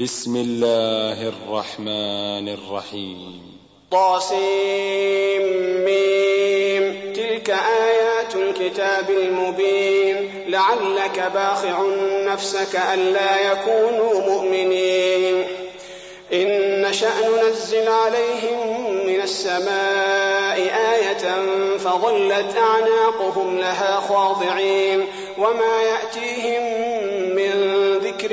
بسم الله الرحمن الرحيم. طاسيم ميم. تلك آيات الكتاب المبين. لعلك باخع نفسك ألا يكونوا مؤمنين. إن نشأ ننزل عليهم من السماء آية فظلت أعناقهم لها خاضعين. وما يأتيهم من ذكر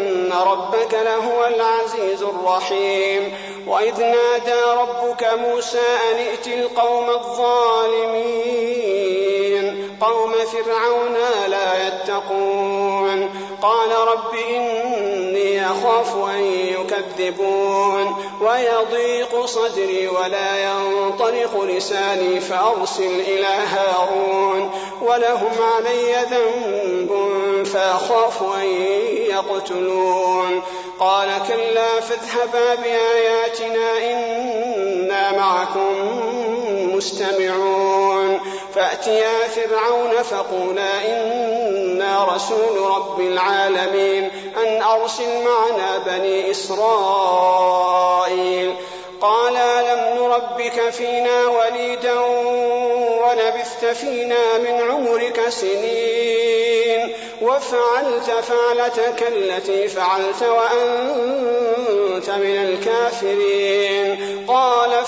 ربك لهو العزيز الرحيم. وإذ نادى ربك موسى أن ائت القوم الظالمين. قوم فرعون لا يتقون. قال رب إني أخاف أن يكذبون. ويضيق صدري ولا ينطلق لساني فأرسل إلى هارون. ولهم علي ذنب فأخاف أن يقتلون. قال كلا فاذهبا بآياتنا إنا معكم مستمعون. فأتيا فرعون فقولا إنا رسول رب العالمين أن أرسل معنا بني إسرائيل. قالا لم نربك فينا وليدا ولبثت فينا من عمرك سنين. وفعلت فعلتك التي فعلت وأنت من الكافرين. قال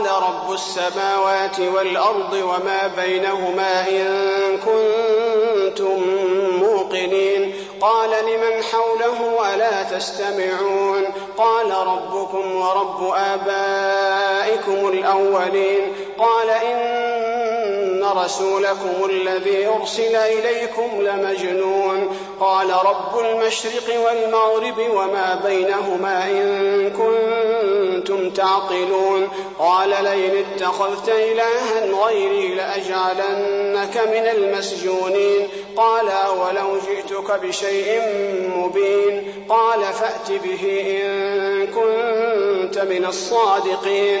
قال رب السماوات والأرض وما بينهما إن كنتم موقنين. قال لمن حوله ألا تستمعون؟ قال ربكم ورب آبائكم الأولين. قال إن رسولكم الذي أرسل إليكم لمجنون. قال رب المشرق والمغرب وما بينهما إن كنتم تعقلون قال لئن اتخذت إلها غيري لأجعلنك من المسجونين قال ولو جئتك بشيء مبين قال فأت به إن كنت من الصادقين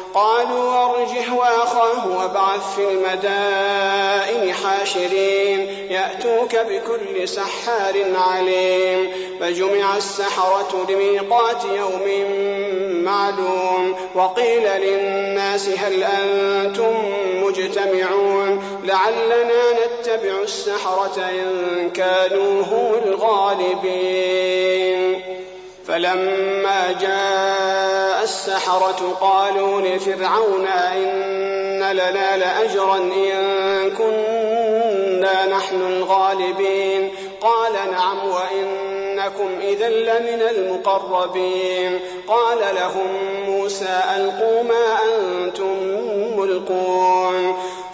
قالوا أرجه وأخاه وابعث في المدائن حاشرين يأتوك بكل سحار عليم. فجمع السحرة لميقات يوم معلوم. وقيل للناس هل أنتم مجتمعون؟ لعلنا نتبع السحرة إن كانوا هم الغالبين. فلما جاء السحرة قالوا لفرعون إن لنا لأجرا إن كنا نحن الغالبين قال نعم وإنكم إذا لمن المقربين قال لهم موسى ألقوا ما أنتم ملقون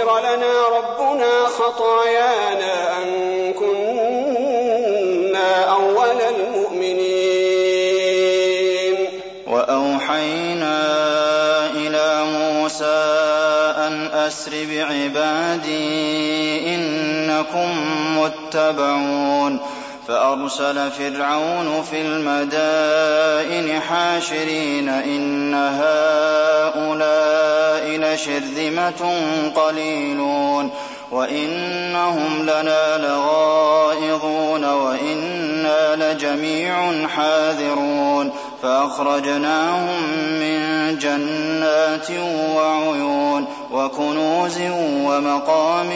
يغفر لنا ربنا خطايانا أن كنا أول المؤمنين. وأوحينا إلى موسى أن أسر بعبادي إنكم متبعون. فأرسل فرعون في المدائن حاشرين إن هؤلاء لشرذمة قليلون وإنهم لنا لغائظون وإنا لجميع حاذرون فأخرجناهم من جنات وعيون وكنوز ومقام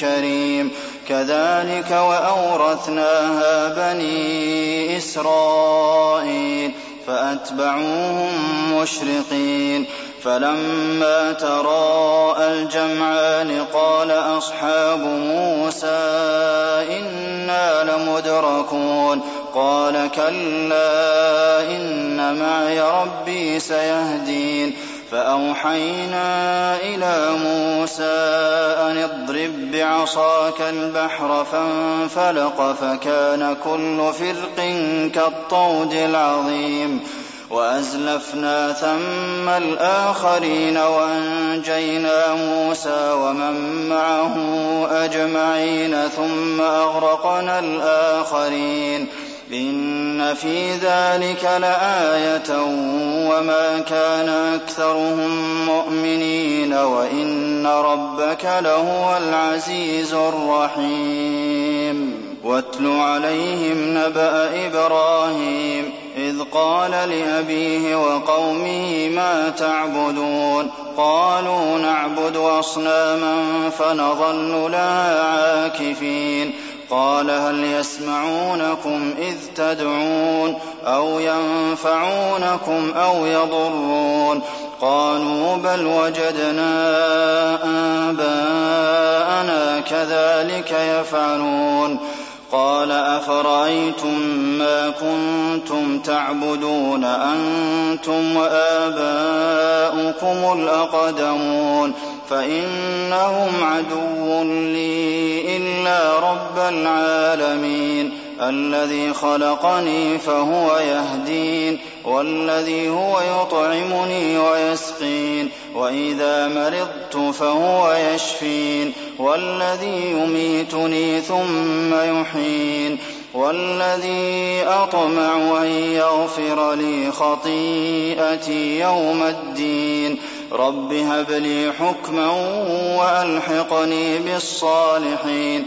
كريم كذلك وأورثناها بني إسرائيل فأتبعوهم مشرقين فلما تراءى الجمعان قال أصحاب موسى إنا لمدركون قال كلا إن معي ربي سيهدين فأوحينا إلى موسى أن اضرب بعصاك البحر فانفلق فكان كل فرق كالطود العظيم وأزلفنا ثم الآخرين وأنجينا موسى ومن معه أجمعين ثم أغرقنا الآخرين إن في ذلك لآية وما كان أكثرهم مؤمنين وإن ربك لهو العزيز الرحيم واتل عليهم نبأ إبراهيم إذ قال لأبيه وقومه ما تعبدون قالوا نعبد أصناما فنظل لها عاكفين قال هل يسمعونكم إذ تدعون أو ينفعونكم أو يضرون قالوا بل وجدنا آباءنا كذلك يفعلون قال أفرأيتم ما كنتم تعبدون أنتم وآباؤكم الأقدمون فإنهم عدو لي إلا رب العالمين الذي خلقني فهو يهدين والذي هو يطعمني ويسقين وإذا مرضت فهو يشفين والذي يميتني ثم يحيين والذي أطمع أن يغفر لي خطيئتي يوم الدين. رب هب لي حكما وألحقني بالصالحين.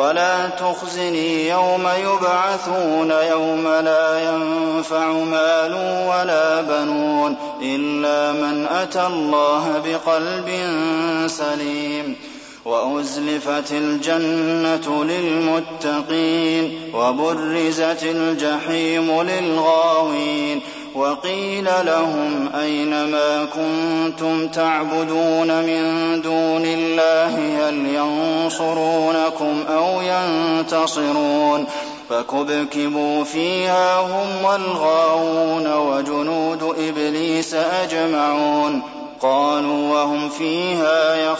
ولا تخزني يوم يبعثون يوم لا ينفع مال ولا بنون إلا من أتى الله بقلب سليم. وأزلفت الجنة للمتقين وبرزت الجحيم للغاوين. وقيل لهم أين ما كنتم تعبدون من دون الله؟ هل ينصرونكم أو ينتصرون؟ فكبكبوا فيها هم والغاوون وجنود إبليس أجمعون. قالوا وهم فيها يختصمون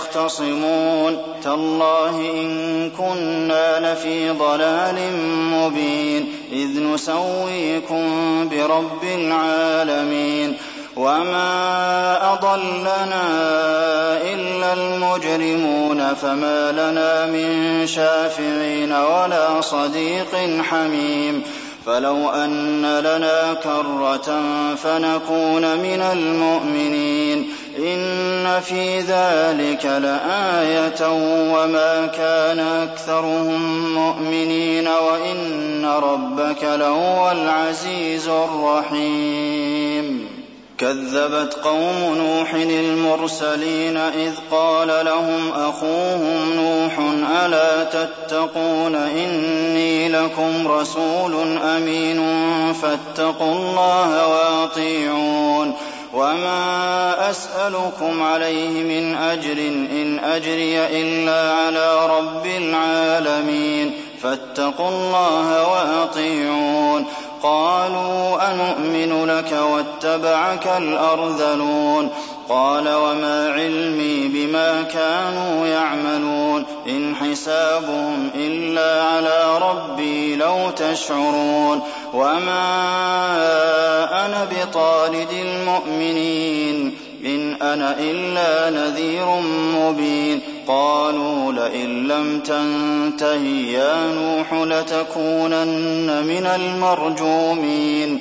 تالله إن كنا لفي ضلال مبين. إذ نسويكم برب العالمين. وما أضلنا إلا المجرمون. فما لنا من شافعين ولا صديق حميم. فلو أن لنا كرة فنكون من المؤمنين. إن في ذلك لآية وما كان أكثرهم مؤمنين وإن ربك لهو العزيز الرحيم كذبت قوم نوح المرسلين إذ قال لهم أخوهم نوح ألا تتقون إني لكم رسول أمين فاتقوا الله وأطيعون وما أسألكم عليه من أجر إن أجري إلا على رب العالمين فاتقوا الله وأطيعون قالوا أنؤمن لك واتبعك الأرذلون قال وما علمي بما كانوا يعملون إن حسابهم إلا على ربي لو تشعرون وما أنا بطارد المؤمنين إن أنا إلا نذير مبين قالوا لئن لم تنته يا نوح لتكونن من المرجومين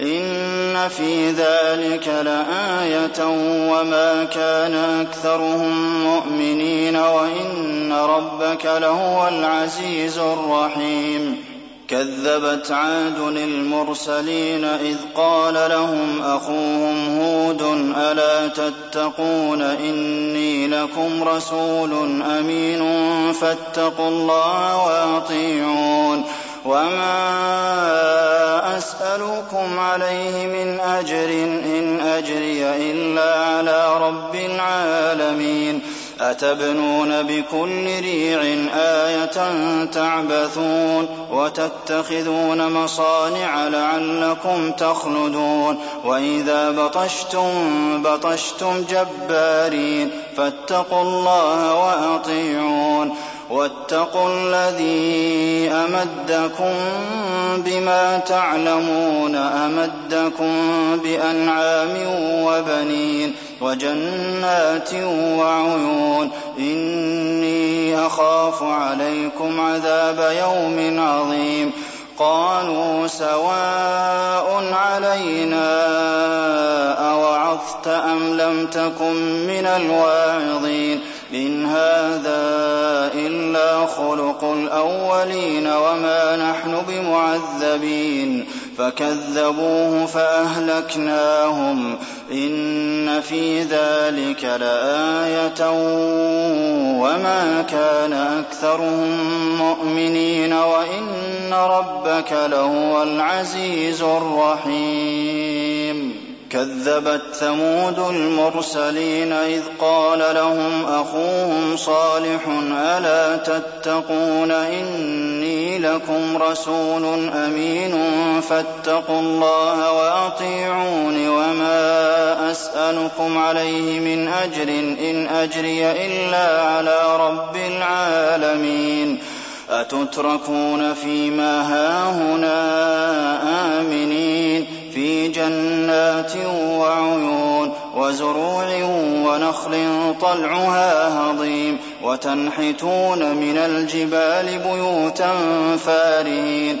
إن في ذلك لآية وما كان أكثرهم مؤمنين وإن ربك لهو العزيز الرحيم. كذبت عاد المرسلين إذ قال لهم أخوهم هود ألا تتقون إني لكم رسول أمين فاتقوا الله وأطيعون. وما أسألكم عليه من أجر إن أجري إلا على رب العالمين. أتبنون بكل ريع آية تعبثون وتتخذون مصانع لعلكم تخلدون. وإذا بطشتم بطشتم جبارين فاتقوا الله وأطيعون. واتقوا الذي أمدكم بما تعلمون أمدكم بأنعام وبنين وجنات وعيون إني أخاف عليكم عذاب يوم عظيم قالوا سواء علينا أوعظت أم لم تكن من الواعظين إن هذا إلا خلق الأولين وما نحن بمعذبين فكذبوه فأهلكناهم إن في ذلك لآية وما كان أكثرهم مؤمنين وإن ربك لهو العزيز الرحيم كذبت ثمود المرسلين إذ قال لهم أخوهم صالح ألا تتقون إني لكم رسول أمين فاتقوا الله وأطيعون وما أسألكم عليه من أجر إن أجري إلا على رب العالمين أتتركون فيما هاهنا آمنين في جنات وعيون وزروع ونخل طلعها هضيم وتنحتون من الجبال بيوتا فارهين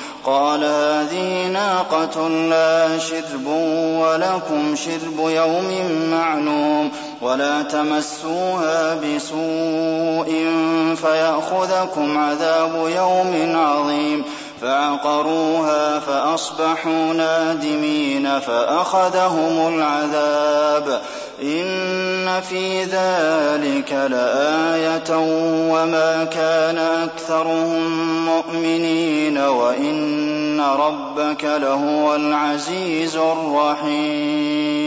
قال هذه ناقة لا شرب ولكم شرب يوم معلوم ولا تمسوها بسوء فيأخذكم عذاب يوم عظيم فعقروها فأصبحوا نادمين فأخذهم العذاب إن في ذلك لآية وما كان أكثرهم مؤمنين وإن ربك لهو العزيز الرحيم.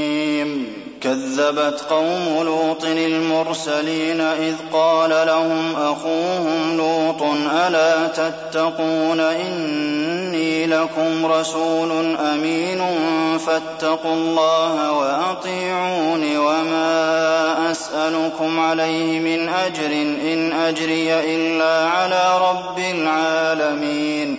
كذبت قوم لوط المرسلين إذ قال لهم أخوهم لوط ألا تتقون إني لكم رسول أمين فاتقوا الله وأطيعون وما أسألكم عليه من أجر إن أجري إلا على رب العالمين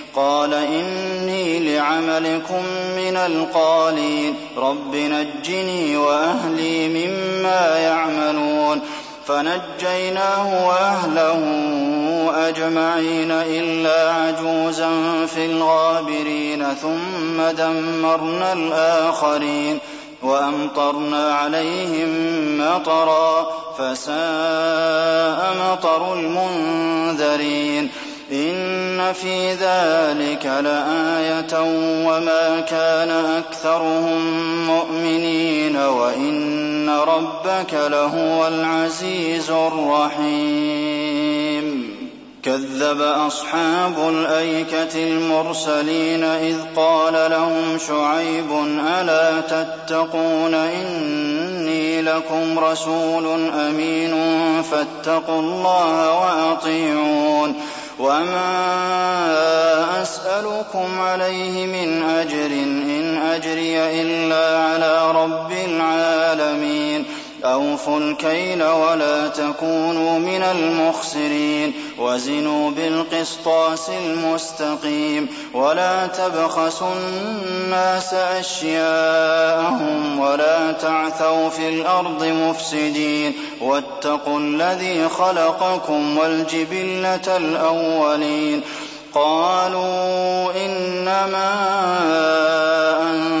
قال إني لعملكم من القالين. رب نجني وأهلي مما يعملون. فنجيناه وأهله أجمعين إلا عجوزا في الغابرين ثم دمرنا الآخرين. وأمطرنا عليهم مطرا فساء مطر المنذرين. إن في ذلك لآية وما كان أكثرهم مؤمنين وإن ربك لهو العزيز الرحيم. كذب أصحاب الأيكة المرسلين إذ قال لهم شعيب ألا تتقون إني لكم رسول أمين فاتقوا الله وأطيعون. وما أسألكم عليه من أجر إن أجري إلا على رب العالمين أوفوا الكيل ولا تكونوا من المخسرين وزنوا بالقسطاس المستقيم ولا تبخسوا الناس أشياءهم ولا تعثوا في الأرض مفسدين واتقوا الذي خلقكم والجبلة الأولين قالوا إنما أنت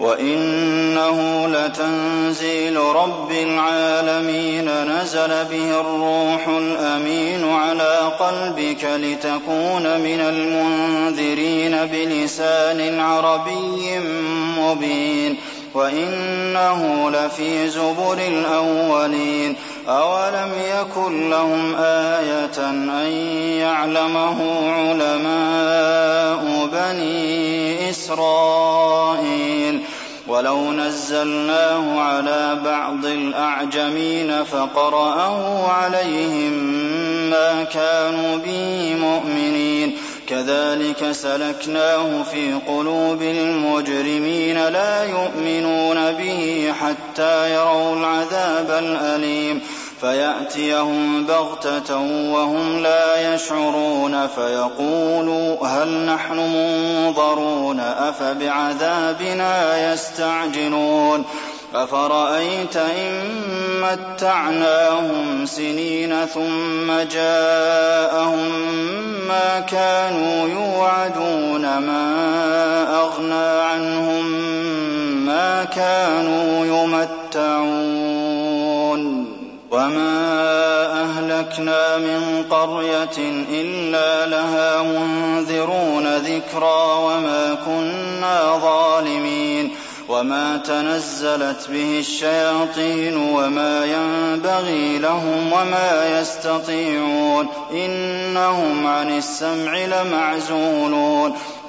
وإنه لتنزيل رب العالمين نزل به الروح الأمين على قلبك لتكون من المنذرين بلسان عربي مبين وإنه لفي زبر الأولين أولم يكن لهم آية أن يعلمه علماء بني إسرائيل ولو نزلناه على بعض الأعجمين فقرأه عليهم ما كانوا به مؤمنين. كذلك سلكناه في قلوب المجرمين لا يؤمنون به حتى يروا العذاب الأليم. فيأتيهم بغتة وهم لا يشعرون فيقولوا هل نحن منظرون أفبعذابنا يستعجلون أفرأيت إن متعناهم سنين ثم جاءهم ما كانوا يوعدون ما أغنى عنهم ما كانوا يمتعون وما أهلكنا من قرية إلا لها منذرون ذكرى وما كنا ظالمين وما تنزلت به الشياطين وما ينبغي لهم وما يستطيعون إنهم عن السمع لمعزولون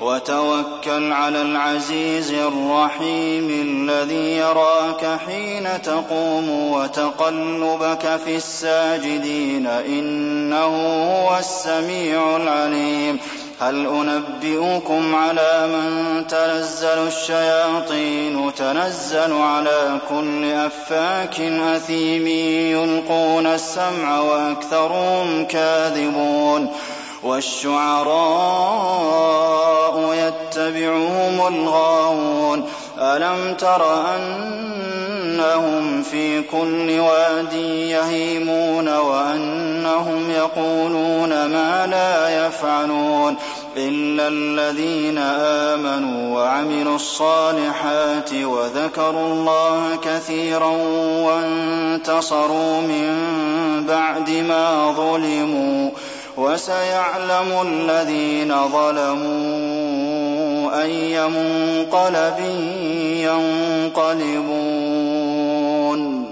وتوكل على العزيز الرحيم الذي يراك حين تقوم وتقلبك في الساجدين إنه هو السميع العليم. هل أنبئكم على من تنزل الشياطين؟ تنزل على كل أفاك أثيم يلقون السمع وأكثرهم كاذبون. والشعراء يتبعهم الغاوون. ألم تر أنهم في كل واد يهيمون وأنهم يقولون ما لا يفعلون إلا الذين آمنوا وعملوا الصالحات وذكروا الله كثيرا وانتصروا من بعد ما ظلموا. وسيعلم الذين ظلموا أي منقلب ينقلبون.